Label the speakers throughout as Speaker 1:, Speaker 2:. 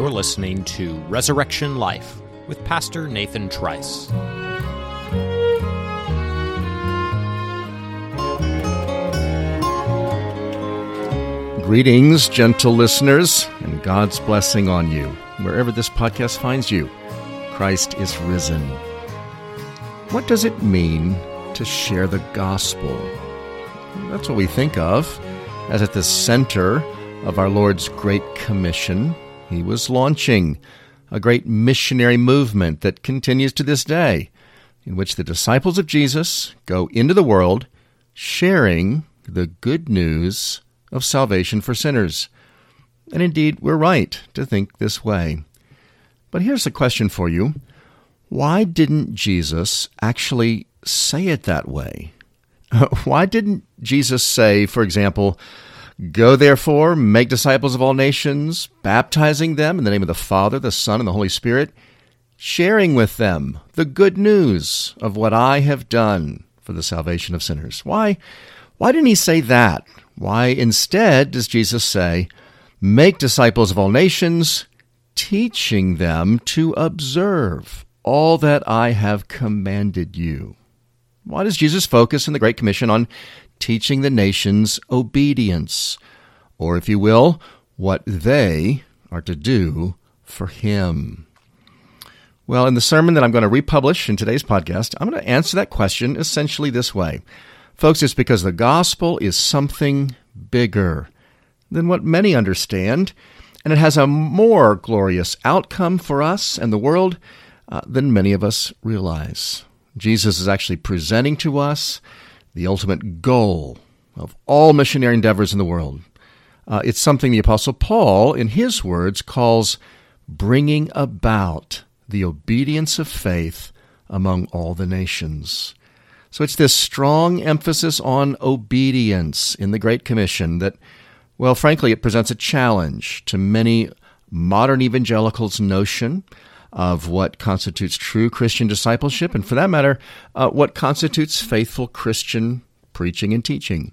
Speaker 1: You're listening to Resurrection Life with Pastor Nathan Trice.
Speaker 2: Greetings, gentle listeners, and God's blessing on you, wherever this podcast finds you. Christ is risen. What does it mean to share the gospel? That's what we think of as at the center of our Lord's Great Commission. He was launching a great missionary movement that continues to this day, in which the disciples of Jesus go into the world sharing the good news of salvation for sinners. And indeed, we're right to think this way. But here's a question for you Why didn't Jesus actually say it that way? Why didn't Jesus say, for example, Go therefore, make disciples of all nations, baptizing them in the name of the Father, the Son, and the Holy Spirit, sharing with them the good news of what I have done for the salvation of sinners? Why, why didn't he say that? Why instead does Jesus say, Make disciples of all nations, teaching them to observe all that I have commanded you? Why does Jesus focus in the Great Commission on teaching the nations obedience, or if you will, what they are to do for Him? Well, in the sermon that I'm going to republish in today's podcast, I'm going to answer that question essentially this way. Folks, it's because the gospel is something bigger than what many understand, and it has a more glorious outcome for us and the world uh, than many of us realize. Jesus is actually presenting to us the ultimate goal of all missionary endeavors in the world. Uh, it's something the Apostle Paul, in his words, calls bringing about the obedience of faith among all the nations. So it's this strong emphasis on obedience in the Great Commission that, well, frankly, it presents a challenge to many modern evangelicals' notion of what constitutes true Christian discipleship, and for that matter, uh, what constitutes faithful Christian preaching and teaching.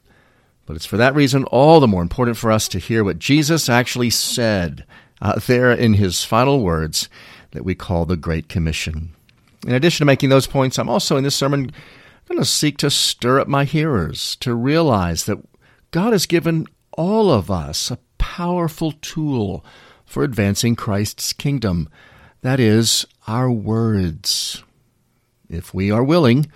Speaker 2: But it's for that reason all the more important for us to hear what Jesus actually said uh, there in his final words that we call the Great Commission. In addition to making those points, I'm also in this sermon going to seek to stir up my hearers to realize that God has given all of us a powerful tool for advancing Christ's kingdom. That is, our words, if we are willing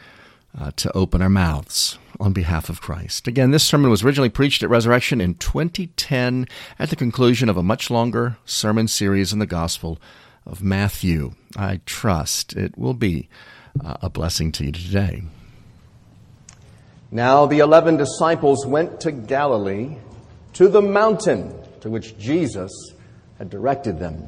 Speaker 2: uh, to open our mouths on behalf of Christ. Again, this sermon was originally preached at Resurrection in 2010 at the conclusion of a much longer sermon series in the Gospel of Matthew. I trust it will be uh, a blessing to you today.
Speaker 3: Now the eleven disciples went to Galilee, to the mountain to which Jesus had directed them.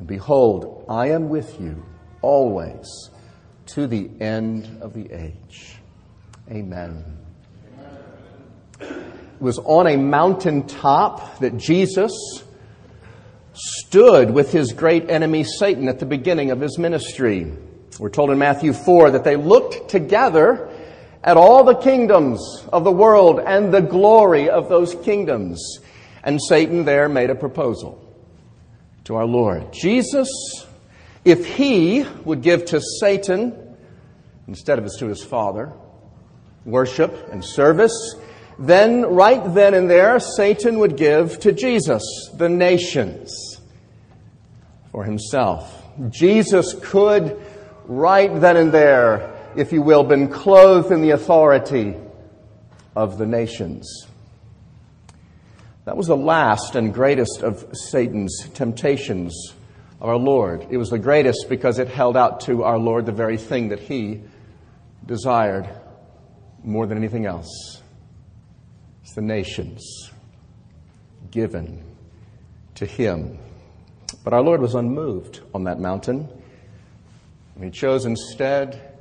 Speaker 3: And behold, I am with you always to the end of the age. Amen. It was on a mountaintop that Jesus stood with his great enemy Satan at the beginning of his ministry. We're told in Matthew 4 that they looked together at all the kingdoms of the world and the glory of those kingdoms. And Satan there made a proposal to our Lord. Jesus, if he would give to Satan, instead of to his Father, worship and service, then right then and there, Satan would give to Jesus the nations for himself. Jesus could right then and there, if you will, been clothed in the authority of the nations. That was the last and greatest of Satan's temptations of our Lord. It was the greatest because it held out to our Lord the very thing that he desired more than anything else. It's the nations given to him.
Speaker 2: But our Lord was unmoved on that mountain. And he chose instead,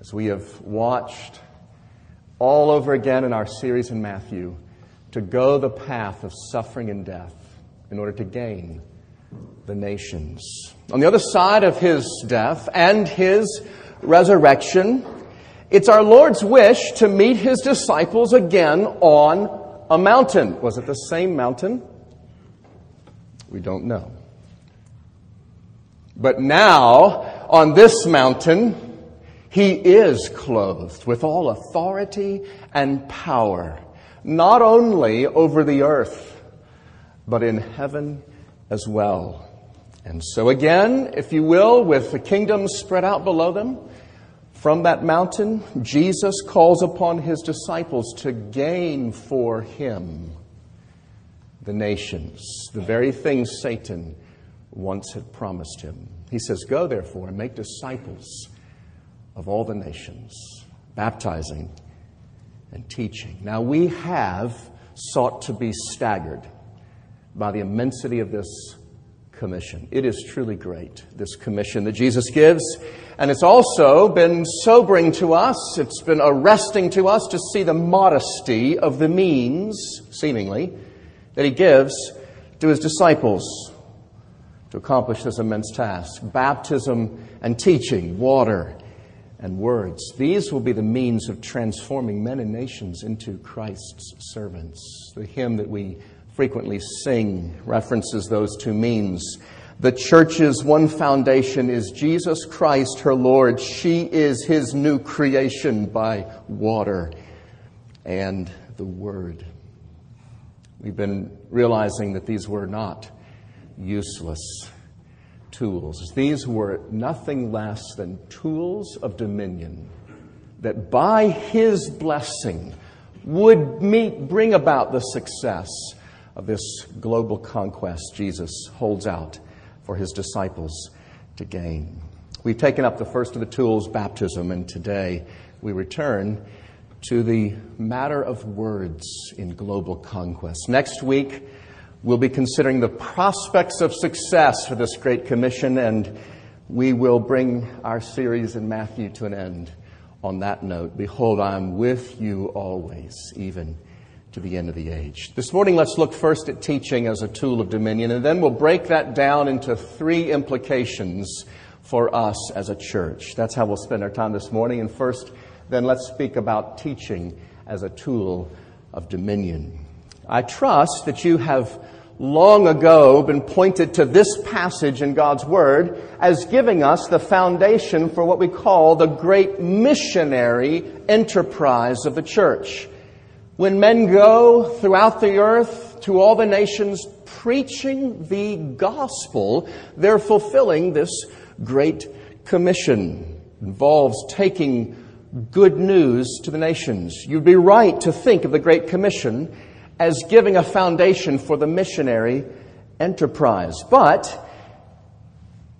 Speaker 2: as we have watched all over again in our series in Matthew, to go the path of suffering and death in order to gain the nations. On the other side of his death and his resurrection, it's our Lord's wish to meet his disciples again on a mountain. Was it the same mountain? We don't know. But now, on this mountain, he is clothed with all authority and power, not only over the earth, but in heaven as well. And so, again, if you will, with the kingdom spread out below them, from that mountain, Jesus calls upon his disciples to gain for him the nations, the very things Satan once had promised him. He says, Go therefore and make disciples of all the nations, baptizing and teaching. Now, we have sought to be staggered by the immensity of this commission. It is truly great, this commission that Jesus gives. And it's also been sobering to us, it's been arresting to us to see the modesty of the means, seemingly, that he gives to his disciples to accomplish this immense task baptism and teaching, water and words. These will be the means of transforming men and nations into Christ's servants. The hymn that we frequently sing references those two means. The church's one foundation is Jesus Christ, her Lord. She is his new creation by water and the Word. We've been realizing that these were not useless tools. These were nothing less than tools of dominion that by his blessing would meet, bring about the success of this global conquest Jesus holds out for his disciples to gain. We've taken up the first of the tools, baptism, and today we return to the matter of words in global conquest. Next week, we'll be considering the prospects of success for this Great Commission, and we will bring our series in Matthew to an end on that note. Behold, I am with you always, even to the end of the age. This morning, let's look first at teaching as a tool of dominion, and then we'll break that down into three implications for us as a church. That's how we'll spend our time this morning. And first, then let's speak about teaching as a tool of dominion. I trust that you have long ago been pointed to this passage in God's Word as giving us the foundation for what we call the great missionary enterprise of the church. When men go throughout the earth to all the nations preaching the gospel, they're fulfilling this great commission. It involves taking good news to the nations. You'd be right to think of the Great Commission as giving a foundation for the missionary enterprise. But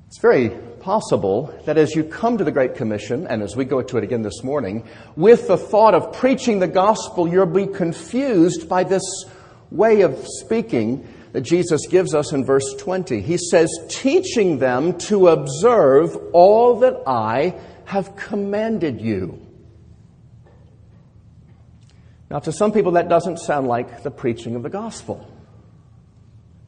Speaker 2: it's very possible that as you come to the Great Commission, and as we go to it again this morning, with the thought of preaching the gospel, you'll be confused by this way of speaking that Jesus gives us in verse 20. He says, teaching them to observe all that I have commanded you. Now, to some people, that doesn't sound like the preaching of the gospel.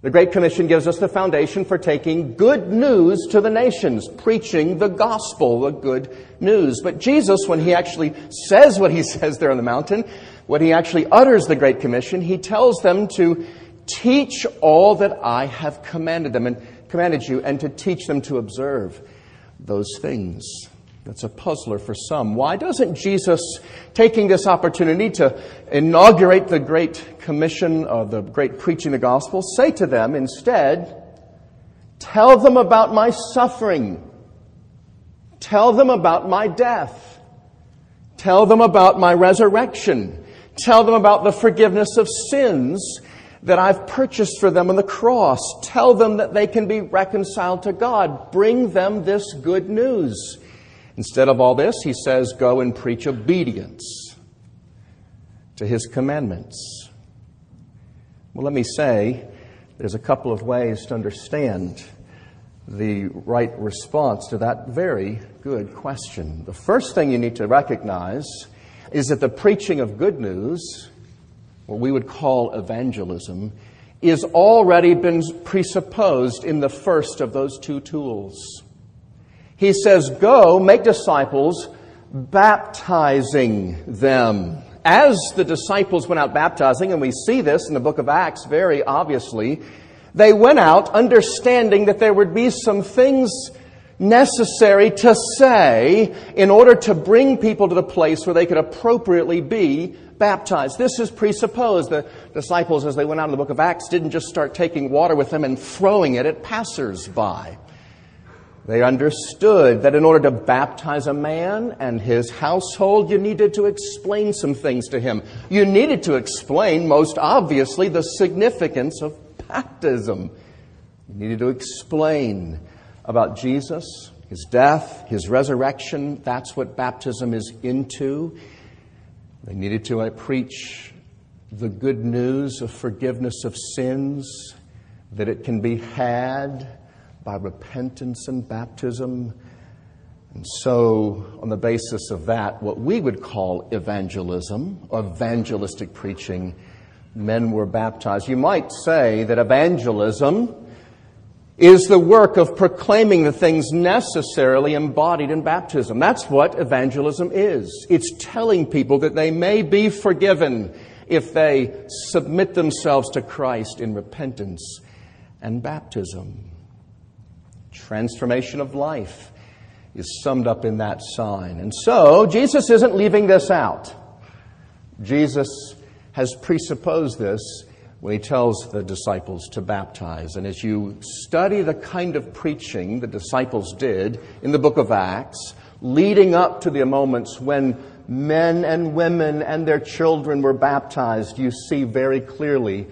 Speaker 2: The Great Commission gives us the foundation for taking good news to the nations, preaching the gospel, the good news. But Jesus, when he actually says what he says there on the mountain, when he actually utters the Great Commission, he tells them to teach all that I have commanded them and commanded you, and to teach them to observe those things. That's a puzzler for some. Why doesn't Jesus, taking this opportunity to inaugurate the Great Commission of the great preaching the gospel, say to them instead, tell them about my suffering. Tell them about my death. Tell them about my resurrection. Tell them about the forgiveness of sins that I've purchased for them on the cross. Tell them that they can be reconciled to God. Bring them this good news. Instead of all this, he says, Go and preach obedience to his commandments. Well, let me say, there's a couple of ways to understand the right response to that very good question. The first thing you need to recognize is that the preaching of good news, what we would call evangelism, is already been presupposed in the first of those two tools. He says, Go, make disciples, baptizing them. As the disciples went out baptizing, and we see this in the book of Acts very obviously, they went out understanding that there would be some things necessary to say in order to bring people to the place where they could appropriately be baptized. This is presupposed. The disciples, as they went out in the book of Acts, didn't just start taking water with them and throwing it at passersby. They understood that in order to baptize a man and his household, you needed to explain some things to him. You needed to explain, most obviously, the significance of baptism. You needed to explain about Jesus, his death, his resurrection. That's what baptism is into. They needed to uh, preach the good news of forgiveness of sins, that it can be had by repentance and baptism. And so, on the basis of that, what we would call evangelism, evangelistic preaching, men were baptized. You might say that evangelism is the work of proclaiming the things necessarily embodied in baptism. That's what evangelism is. It's telling people that they may be forgiven if they submit themselves to Christ in repentance and baptism. Transformation of life is summed up in that sign. And so, Jesus isn't leaving this out. Jesus has presupposed this when he tells the disciples to baptize. And as you study the kind of preaching the disciples did in the book of Acts, leading up to the moments when men and women and their children were baptized, you see very clearly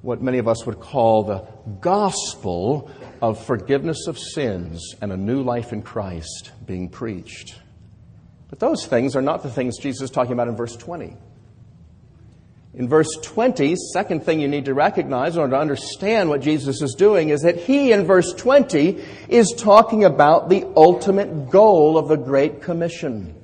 Speaker 2: what many of us would call the gospel of forgiveness of sins and a new life in Christ being preached. But those things are not the things Jesus is talking about in verse 20. In verse 20, second thing you need to recognize in order to understand what Jesus is doing is that he, in verse 20, is talking about the ultimate goal of the Great Commission.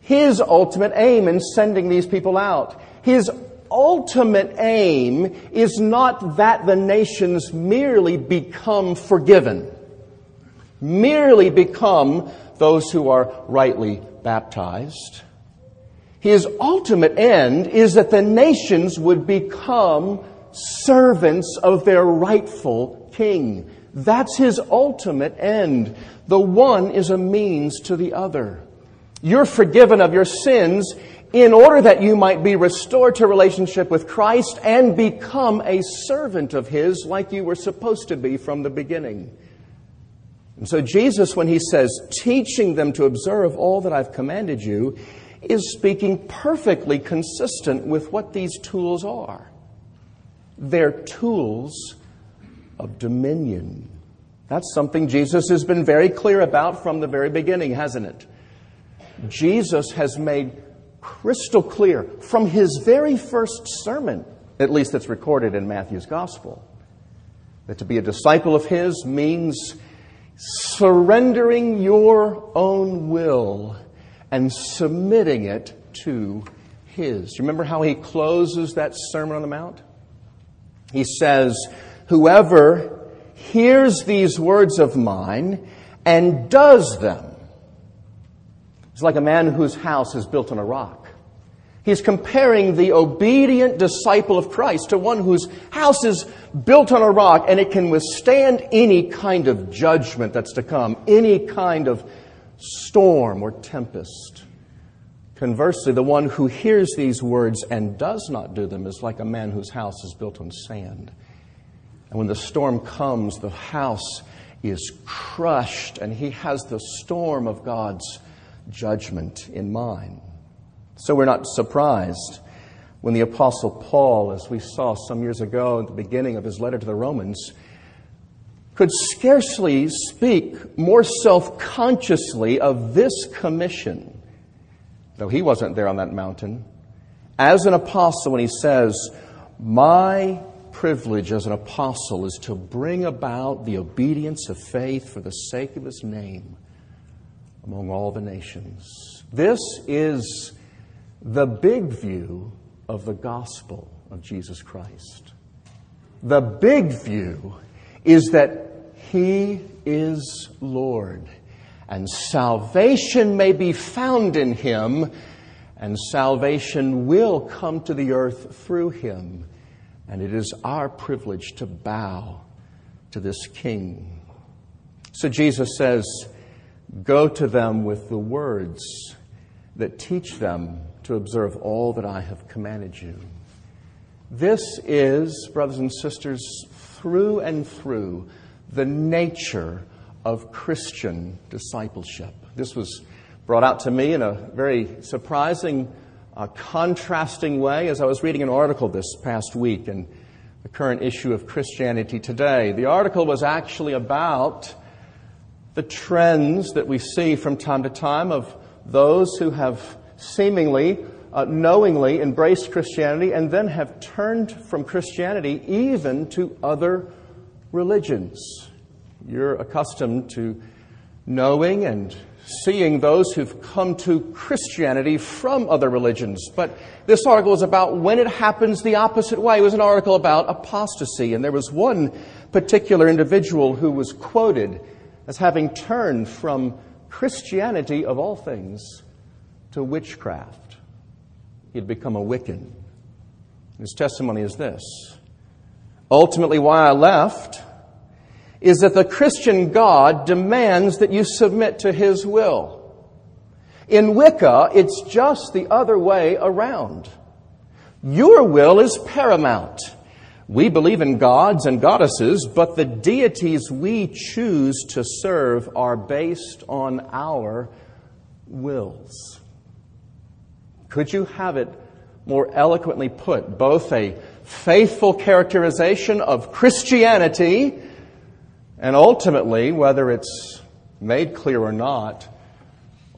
Speaker 2: His ultimate aim in sending these people out. His ultimate aim is not that the nations merely become forgiven, merely become those who are rightly baptized. His ultimate end is that the nations would become servants of their rightful king. That's his ultimate end. The one is a means to the other. You're forgiven of your sins in order that you might be restored to relationship with Christ and become a servant of His like you were supposed to be from the beginning. And so, Jesus, when He says, teaching them to observe all that I've commanded you, is speaking perfectly consistent with what these tools are. They're tools of dominion. That's something Jesus has been very clear about from the very beginning, hasn't it? Jesus has made crystal clear from his very first sermon, at least that's recorded in Matthew's gospel, that to be a disciple of his means surrendering your own will and submitting it to his. Remember how he closes that Sermon on the Mount? He says, Whoever hears these words of mine and does them He's like a man whose house is built on a rock. He's comparing the obedient disciple of Christ to one whose house is built on a rock and it can withstand any kind of judgment that's to come, any kind of storm or tempest. Conversely, the one who hears these words and does not do them is like a man whose house is built on sand. And when the storm comes, the house is crushed and he has the storm of God's judgment in mind. So we're not surprised when the Apostle Paul, as we saw some years ago at the beginning of his letter to the Romans, could scarcely speak more self consciously of this commission, though he wasn't there on that mountain, as an apostle when he says, My privilege as an apostle is to bring about the obedience of faith for the sake of his name among all the nations. This is the big view of the gospel of Jesus Christ. The big view is that he is Lord, and salvation may be found in him, and salvation will come to the earth through him. And it is our privilege to bow to this King. So Jesus says, Go to them with the words that teach them to observe all that I have commanded you. This is, brothers and sisters, through and through the nature of Christian discipleship. This was brought out to me in a very surprising, uh, contrasting way as I was reading an article this past week in the current issue of Christianity Today. The article was actually about the trends that we see from time to time of those who have seemingly uh, knowingly embraced Christianity and then have turned from Christianity even to other religions. You're accustomed to knowing and seeing those who've come to Christianity from other religions. But this article is about when it happens the opposite way. It was an article about apostasy, and there was one particular individual who was quoted as having turned from Christianity, of all things, to witchcraft. He had become a Wiccan. His testimony is this Ultimately, why I left is that the Christian God demands that you submit to His will. In Wicca, it's just the other way around. Your will is paramount. We believe in gods and goddesses, but the deities we choose to serve are based on our wills. Could you have it more eloquently put? Both a faithful characterization of Christianity and ultimately, whether it's made clear or not,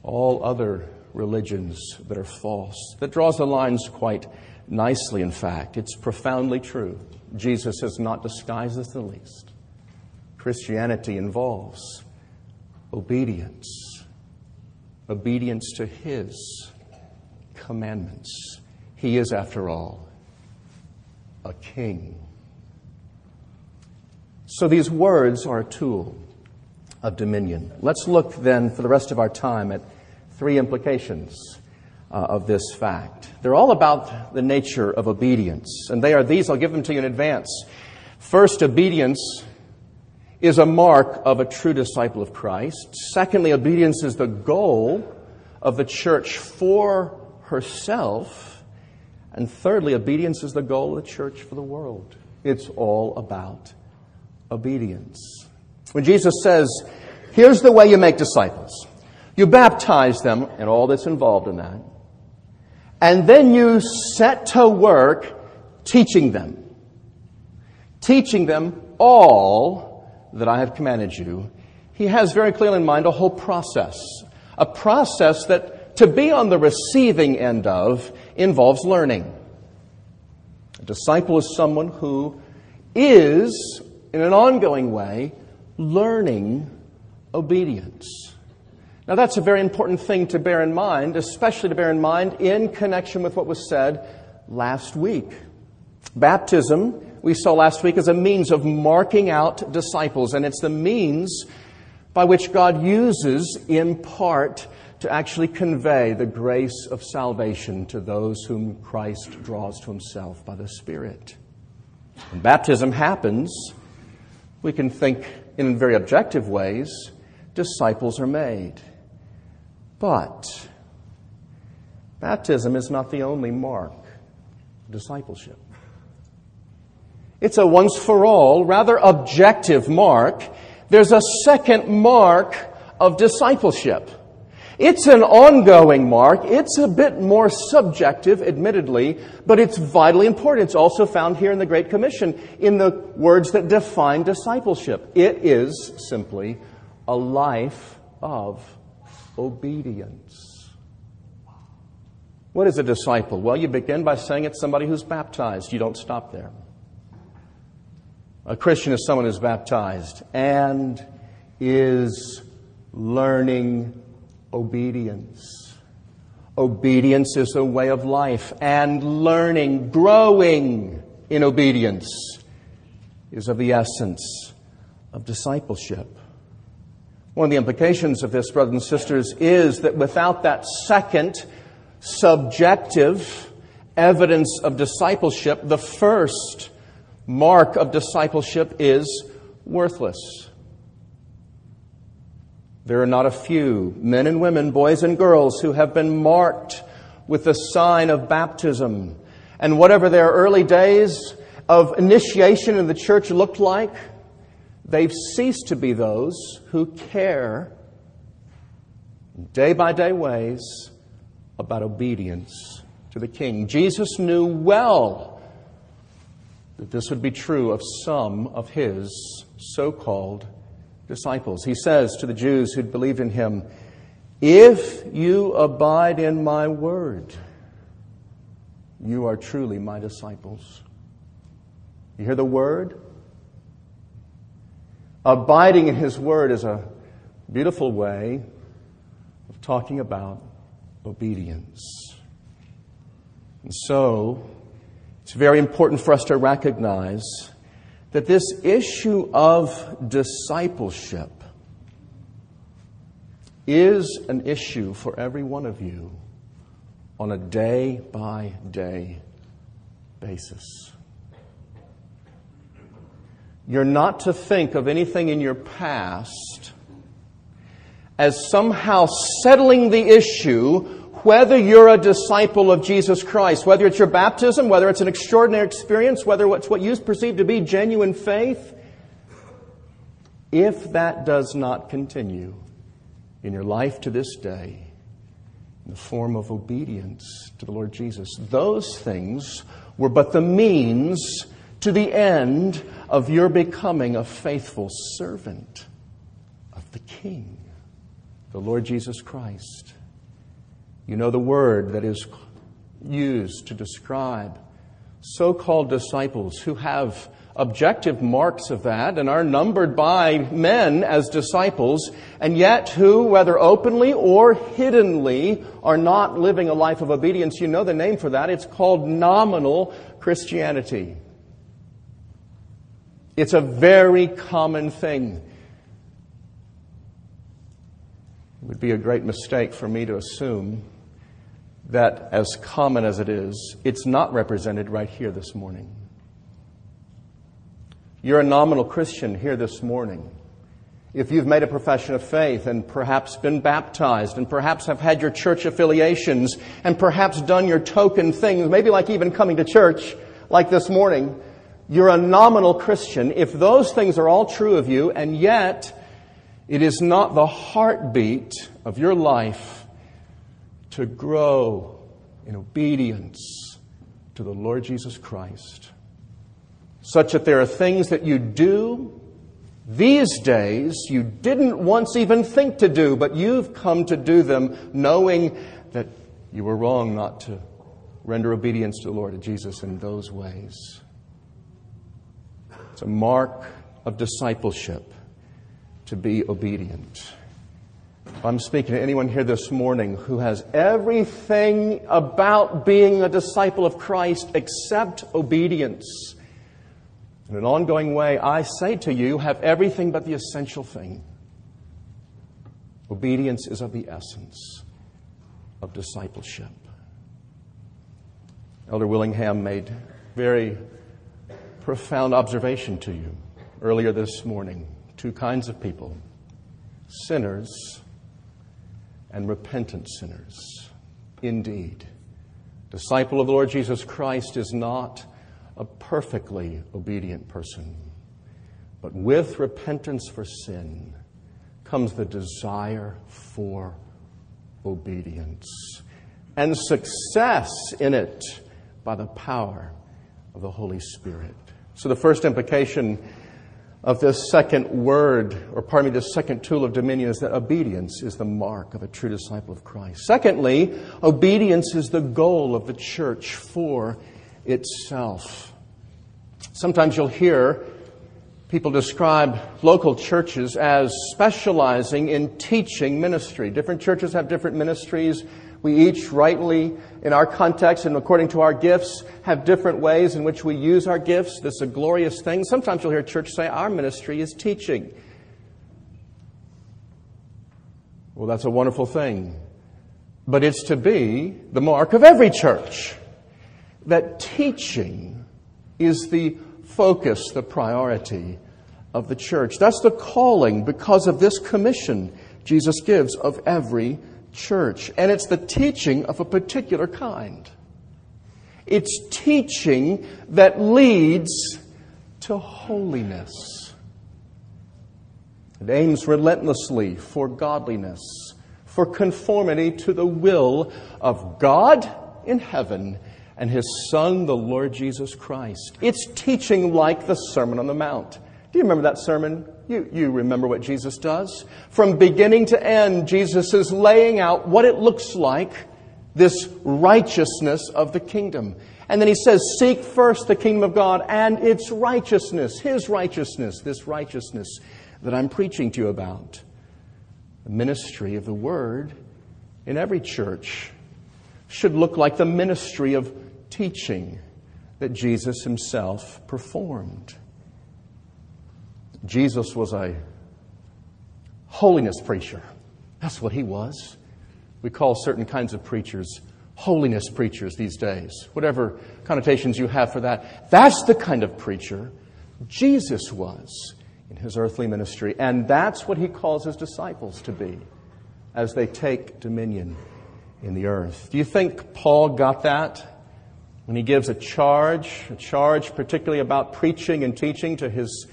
Speaker 2: all other religions that are false. That draws the lines quite nicely, in fact. It's profoundly true. Jesus has not disguised this the least. Christianity involves obedience, obedience to His commandments. He is, after all, a king. So these words are a tool of dominion. Let's look then for the rest of our time at three implications uh, of this fact. They're all about the nature of obedience, and they are these. I'll give them to you in advance. First, obedience is a mark of a true disciple of Christ. Secondly, obedience is the goal of the church for herself. And thirdly, obedience is the goal of the church for the world. It's all about obedience. When Jesus says, Here's the way you make disciples you baptize them, and all that's involved in that, and then you set to work teaching them. Teaching them all that I have commanded you. He has very clearly in mind a whole process. A process that to be on the receiving end of involves learning. A disciple is someone who is in an ongoing way, learning obedience. Now, that's a very important thing to bear in mind, especially to bear in mind in connection with what was said last week. Baptism, we saw last week, is a means of marking out disciples, and it's the means by which God uses, in part, to actually convey the grace of salvation to those whom Christ draws to himself by the Spirit. When baptism happens, we can think in very objective ways disciples are made. But baptism is not the only mark of discipleship. It's a once for all, rather objective mark. There's a second mark of discipleship. It's an ongoing mark. It's a bit more subjective, admittedly, but it's vitally important. It's also found here in the Great Commission in the words that define discipleship. It is simply a life of obedience. What is a disciple? Well, you begin by saying it's somebody who's baptized. You don't stop there. A Christian is someone who's baptized and is learning obedience. Obedience is a way of life, and learning, growing in obedience is of the essence of discipleship. One of the implications of this, brothers and sisters, is that without that second subjective evidence of discipleship, the first mark of discipleship is worthless. There are not a few men and women, boys and girls, who have been marked with the sign of baptism. And whatever their early days of initiation in the church looked like, they've ceased to be those who care day by day ways about obedience to the king. Jesus knew well that this would be true of some of his so called disciples. He says to the Jews who'd believed in him, If you abide in my word, you are truly my disciples. You hear the word? Abiding in his word is a beautiful way of talking about obedience. And so, it's very important for us to recognize that this issue of discipleship is an issue for every one of you on a day by day basis. You're not to think of anything in your past as somehow settling the issue whether you're a disciple of Jesus Christ, whether it's your baptism, whether it's an extraordinary experience, whether it's what you perceive to be genuine faith, if that does not continue in your life to this day, in the form of obedience to the Lord Jesus, those things were but the means to the end of your becoming a faithful servant of the King, the Lord Jesus Christ. You know the word that is used to describe so called disciples who have objective marks of that and are numbered by men as disciples, and yet who, whether openly or hiddenly, are not living a life of obedience. You know the name for that. It's called nominal Christianity. It's a very common thing. It would be a great mistake for me to assume that, as common as it is, it's not represented right here this morning. You're a nominal Christian here this morning. If you've made a profession of faith and perhaps been baptized and perhaps have had your church affiliations and perhaps done your token things, maybe like even coming to church like this morning, you're a nominal Christian. If those things are all true of you and yet it is not the heartbeat of your life to grow in obedience to the Lord Jesus Christ, such that there are things that you do these days you didn't once even think to do, but you've come to do them knowing that you were wrong not to render obedience to the Lord Jesus in those ways. It's a mark of discipleship to be obedient. I'm speaking to anyone here this morning who has everything about being a disciple of Christ except obedience. In an ongoing way, I say to you, have everything but the essential thing. Obedience is of the essence of discipleship. Elder Willingham made very profound observation to you earlier this morning. Two kinds of people sinners and repentant sinners. Indeed, disciple of the Lord Jesus Christ is not a perfectly obedient person, but with repentance for sin comes the desire for obedience and success in it by the power of the Holy Spirit. So, the first implication of this second word, or pardon me, this second tool of dominion is that obedience is the mark of a true disciple of Christ. Secondly, obedience is the goal of the church for itself. Sometimes you'll hear People describe local churches as specializing in teaching ministry. Different churches have different ministries. We each, rightly, in our context and according to our gifts, have different ways in which we use our gifts. This is a glorious thing. Sometimes you'll hear church say, Our ministry is teaching. Well, that's a wonderful thing. But it's to be the mark of every church that teaching is the focus, the priority of the church. That's the calling because of this commission Jesus gives of every church. And it's the teaching of a particular kind. It's teaching that leads to holiness. It aims relentlessly for godliness, for conformity to the will of God in heaven and His Son, the Lord Jesus Christ. It's teaching like the Sermon on the Mount. Do you remember that sermon? You, you remember what Jesus does? From beginning to end, Jesus is laying out what it looks like, this righteousness of the kingdom. And then he says, Seek first the kingdom of God and its righteousness, his righteousness, this righteousness that I'm preaching to you about. The ministry of the word in every church should look like the ministry of teaching that Jesus himself performed. Jesus was a holiness preacher. That's what he was. We call certain kinds of preachers holiness preachers these days, whatever connotations you have for that. That's the kind of preacher Jesus was in his earthly ministry. And that's what he calls his disciples to be as they take dominion in the earth. Do you think Paul got that when he gives a charge, a charge particularly about preaching and teaching to his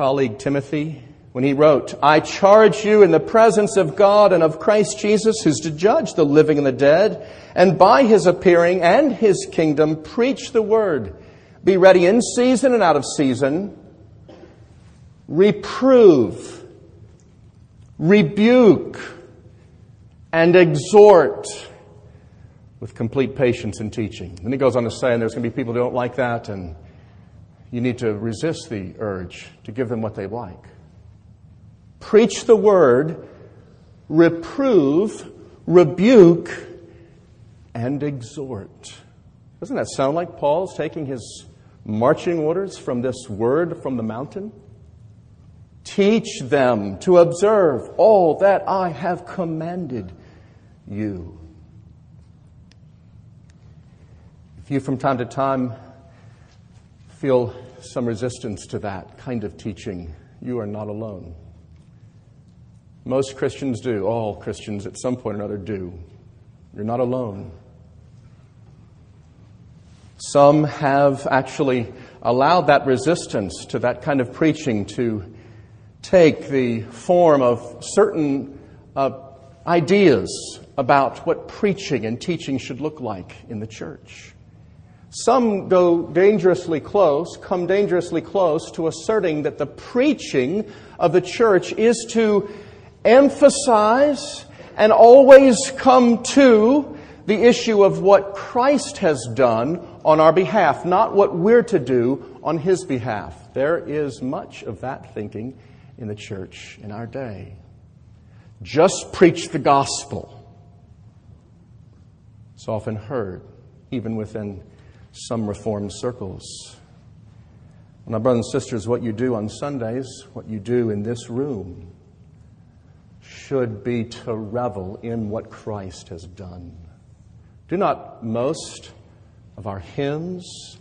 Speaker 2: colleague Timothy? When he wrote, I charge you in the presence of God and of Christ Jesus, who's to judge the living and the dead, and by his appearing and his kingdom, preach the word. Be ready in season and out of season. Reprove, rebuke, and exhort with complete patience and teaching. Then he goes on to say, and there's going to be people who don't like that, and you need to resist the urge to give them what they like. Preach the word, reprove, rebuke, and exhort. Doesn't that sound like Paul's taking his marching orders from this word from the mountain? Teach them to observe all that I have commanded you. If you from time to time feel some resistance to that kind of teaching, you are not alone. Most Christians do. All Christians at some point or another do. You're not alone. Some have actually allowed that resistance to that kind of preaching to take the form of certain uh, ideas about what preaching and teaching should look like in the church. Some go dangerously close, come dangerously close to asserting that the preaching of the church is to emphasize and always come to the issue of what Christ has done on our behalf, not what we're to do on His behalf. There is much of that thinking in the church in our day. Just preach the gospel. It's often heard, even within some Reformed circles. My brothers and sisters, what you do on Sundays, what you do in this room, should be to revel in what Christ has done. Do not most of our hymns,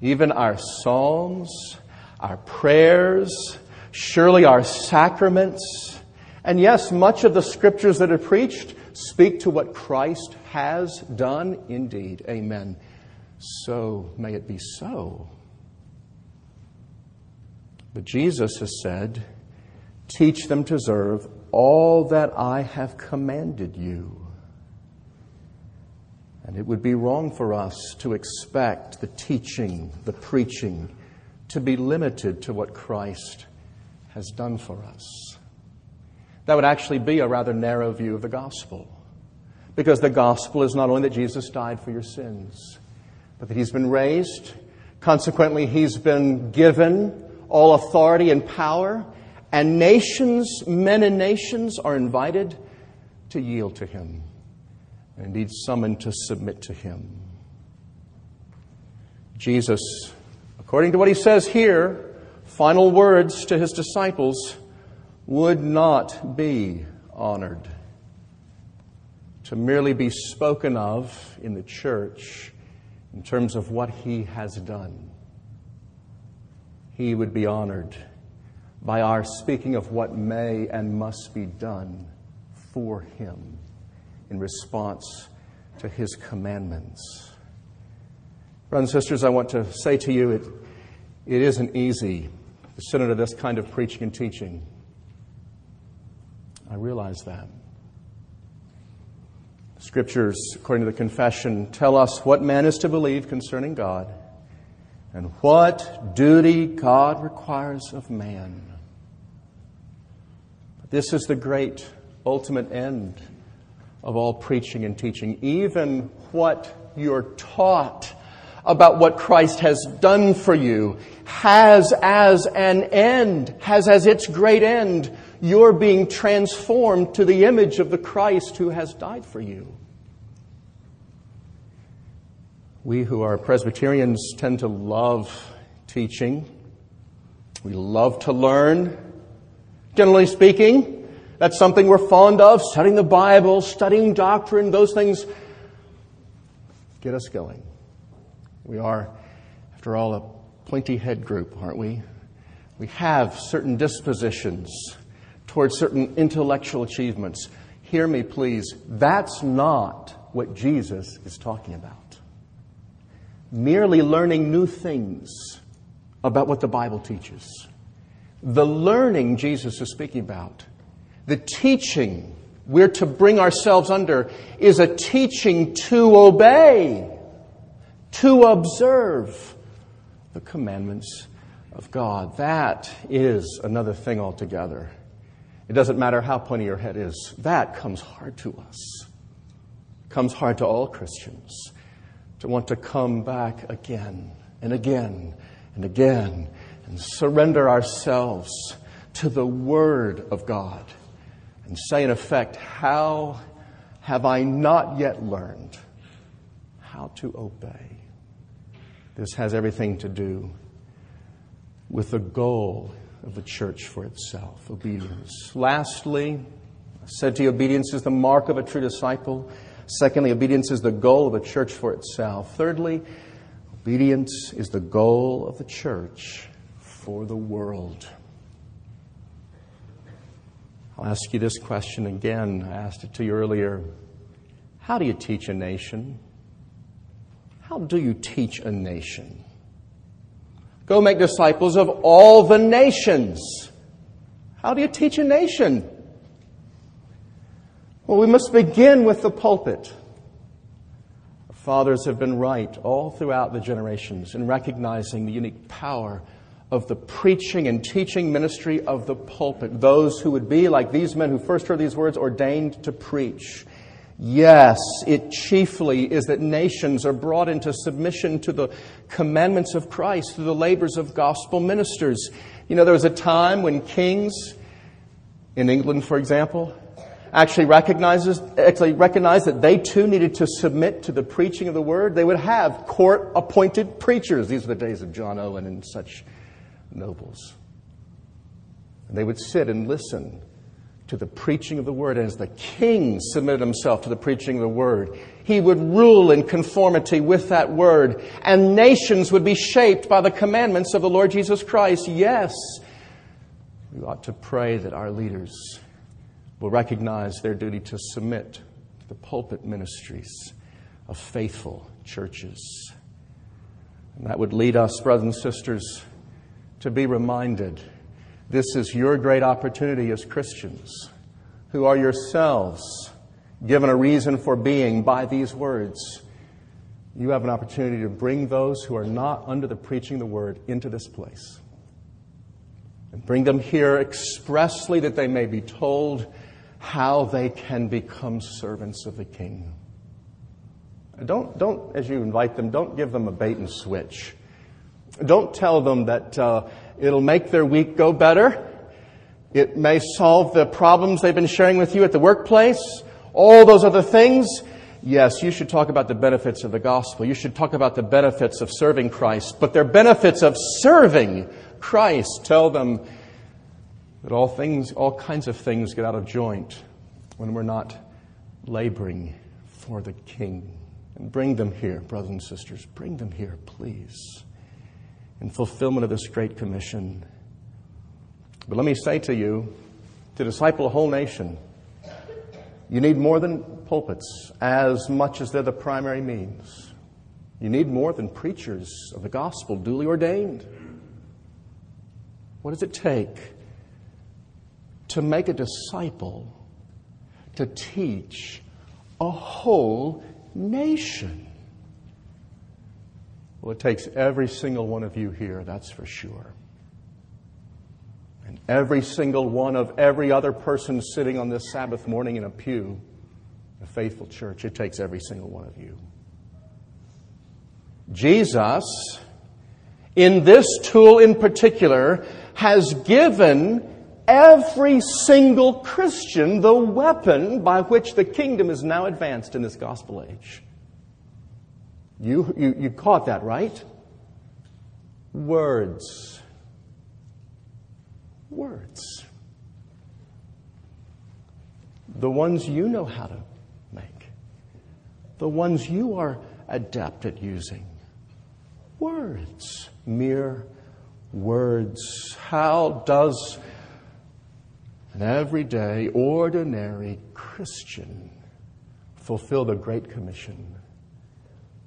Speaker 2: even our psalms, our prayers, surely our sacraments, and yes, much of the scriptures that are preached speak to what Christ has done indeed. Amen. So may it be so. But Jesus has said, Teach them to observe all that I have commanded you. And it would be wrong for us to expect the teaching, the preaching, to be limited to what Christ has done for us. That would actually be a rather narrow view of the gospel. Because the gospel is not only that Jesus died for your sins, but that he's been raised. Consequently, he's been given all authority and power, and nations, men and nations, are invited to yield to him, and indeed summoned to submit to him. Jesus, according to what he says here, final words to his disciples, would not be honored. To merely be spoken of in the church in terms of what he has done. He would be honored by our speaking of what may and must be done for him in response to his commandments. Brothers and sisters, I want to say to you it, it isn't easy to sit under this kind of preaching and teaching. I realize that. Scriptures, according to the confession, tell us what man is to believe concerning God and what duty God requires of man. This is the great ultimate end of all preaching and teaching. Even what you're taught about what Christ has done for you has as an end, has as its great end, you're being transformed to the image of the Christ who has died for you. We who are Presbyterians tend to love teaching. We love to learn. Generally speaking, that's something we're fond of, studying the Bible, studying doctrine, those things get us going. We are, after all, a pointy head group, aren't we? We have certain dispositions towards certain intellectual achievements. Hear me, please. That's not what Jesus is talking about. Merely learning new things about what the Bible teaches. The learning Jesus is speaking about, the teaching we're to bring ourselves under, is a teaching to obey to observe the commandments of God. That is another thing altogether. It doesn't matter how pointy your head is, that comes hard to us. It comes hard to all Christians to want to come back again and again and again and surrender ourselves to the Word of God and say, in effect, How have I not yet learned how to obey? This has everything to do with the goal of the church for itself obedience. Lastly, I said to you, obedience is the mark of a true disciple. Secondly, obedience is the goal of a church for itself. Thirdly, obedience is the goal of the church for the world. I'll ask you this question again. I asked it to you earlier. How do you teach a nation? How do you teach a nation? Go make disciples of all the nations. How do you teach a nation? Well, we must begin with the pulpit. The fathers have been right all throughout the generations in recognizing the unique power of the preaching and teaching ministry of the pulpit. Those who would be, like these men who first heard these words, ordained to preach. Yes, it chiefly is that nations are brought into submission to the commandments of Christ through the labors of gospel ministers. You know, there was a time when kings, in England, for example, actually recognizes, actually recognized that they too needed to submit to the preaching of the word. They would have court appointed preachers. These were the days of John Owen and such nobles. And they would sit and listen to the preaching of the word. As the king submitted himself to the preaching of the word, he would rule in conformity with that word, and nations would be shaped by the commandments of the Lord Jesus Christ. Yes, we ought to pray that our leaders will recognize their duty to submit to the pulpit ministries of faithful churches. And that would lead us, brothers and sisters, to be reminded this is your great opportunity as Christians who are yourselves given a reason for being by these words. You have an opportunity to bring those who are not under the preaching of the word into this place. And bring them here expressly that they may be told how they can become servants of the King. Don't, don't, as you invite them, don't give them a bait and switch. Don't tell them that uh, It'll make their week go better. It may solve the problems they've been sharing with you at the workplace. All those other things. Yes, you should talk about the benefits of the gospel. You should talk about the benefits of serving Christ. But they're benefits of serving Christ. Tell them that all things, all kinds of things get out of joint when we're not laboring for the King. And bring them here, brothers and sisters. Bring them here, please, in fulfillment of this great commission. But let me say to you, to disciple a whole nation, you need more than pulpits as much as they're the primary means. You need more than preachers of the gospel duly ordained. What does it take to make a disciple to teach a whole nation? Well, it takes every single one of you here, that's for sure. And every single one of every other person sitting on this Sabbath morning in a pew, a faithful church, it takes every single one of you. Jesus, in this tool in particular, has given every single Christian the weapon by which the kingdom is now advanced in this gospel age. You, you, you caught that, right? Words words. The ones you know how to make, the ones you are adept at using. Words, mere words. How does an everyday, ordinary Christian fulfill the Great Commission?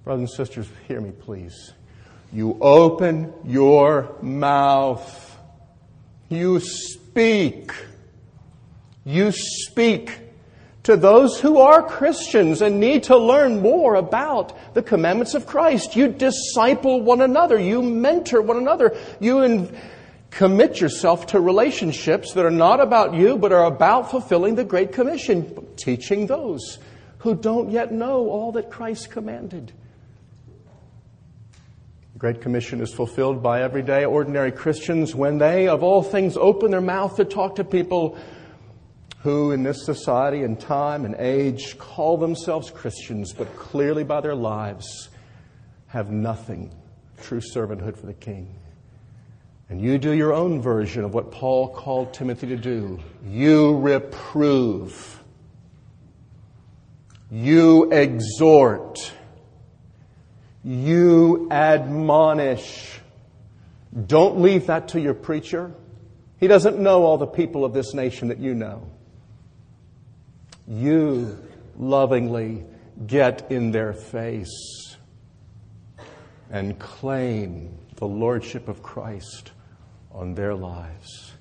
Speaker 2: Brothers and sisters, hear me, please. You open your mouth you speak. You speak to those who are Christians and need to learn more about the commandments of Christ. You disciple one another. You mentor one another. You in, commit yourself to relationships that are not about you, but are about fulfilling the Great Commission, teaching those who don't yet know all that Christ commanded. Great Commission is fulfilled by everyday, ordinary Christians when they, of all things, open their mouth to talk to people who, in this society and time and age, call themselves Christians, but clearly by their lives have nothing true servanthood for the King. And you do your own version of what Paul called Timothy to do. You reprove. You exhort you admonish. Don't leave that to your preacher. He doesn't know all the people of this nation that you know. You lovingly get in their face and claim the Lordship of Christ on their lives.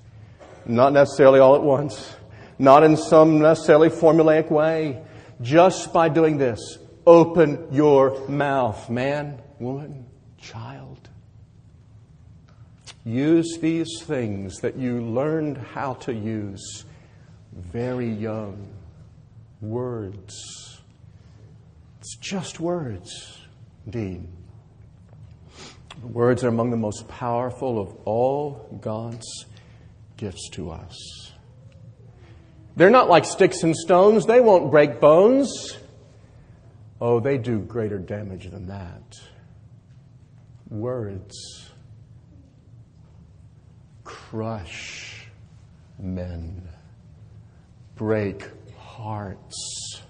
Speaker 2: Not necessarily all at once, not in some necessarily formulaic way, just by doing this Open your mouth, man, woman, child. Use these things that you learned how to use very young. Words. It's just words, indeed. Words are among the most powerful of all God's gifts to us. They're not like sticks and stones, they won't break bones. Oh, they do greater damage than that. Words crush men, break hearts,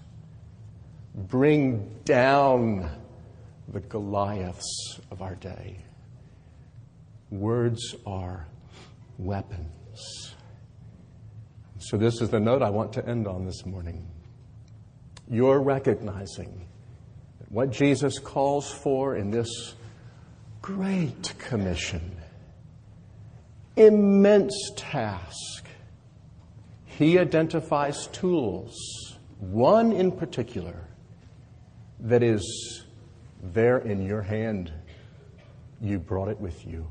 Speaker 2: bring down the Goliaths of our day. Words are weapons. So, this is the note I want to end on this morning. You're recognizing what Jesus calls for in this great commission, immense task. He identifies tools, one in particular, that is there in your hand. You brought it with you.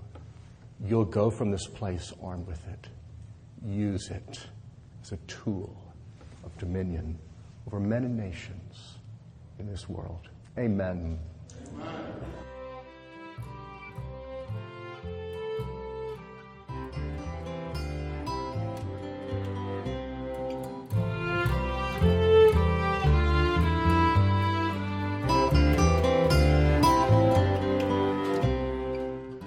Speaker 2: You'll go from this place armed with it. Use it as a tool of dominion over men and nations in this world. Amen. Amen.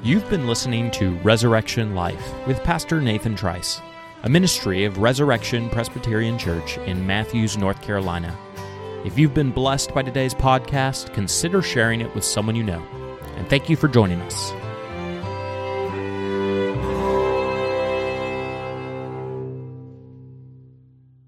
Speaker 1: You've been listening to Resurrection Life with Pastor Nathan Trice, a ministry of Resurrection Presbyterian Church in Matthews, North Carolina. If you've been blessed by today's podcast, consider sharing it with someone you know. And thank you for joining us.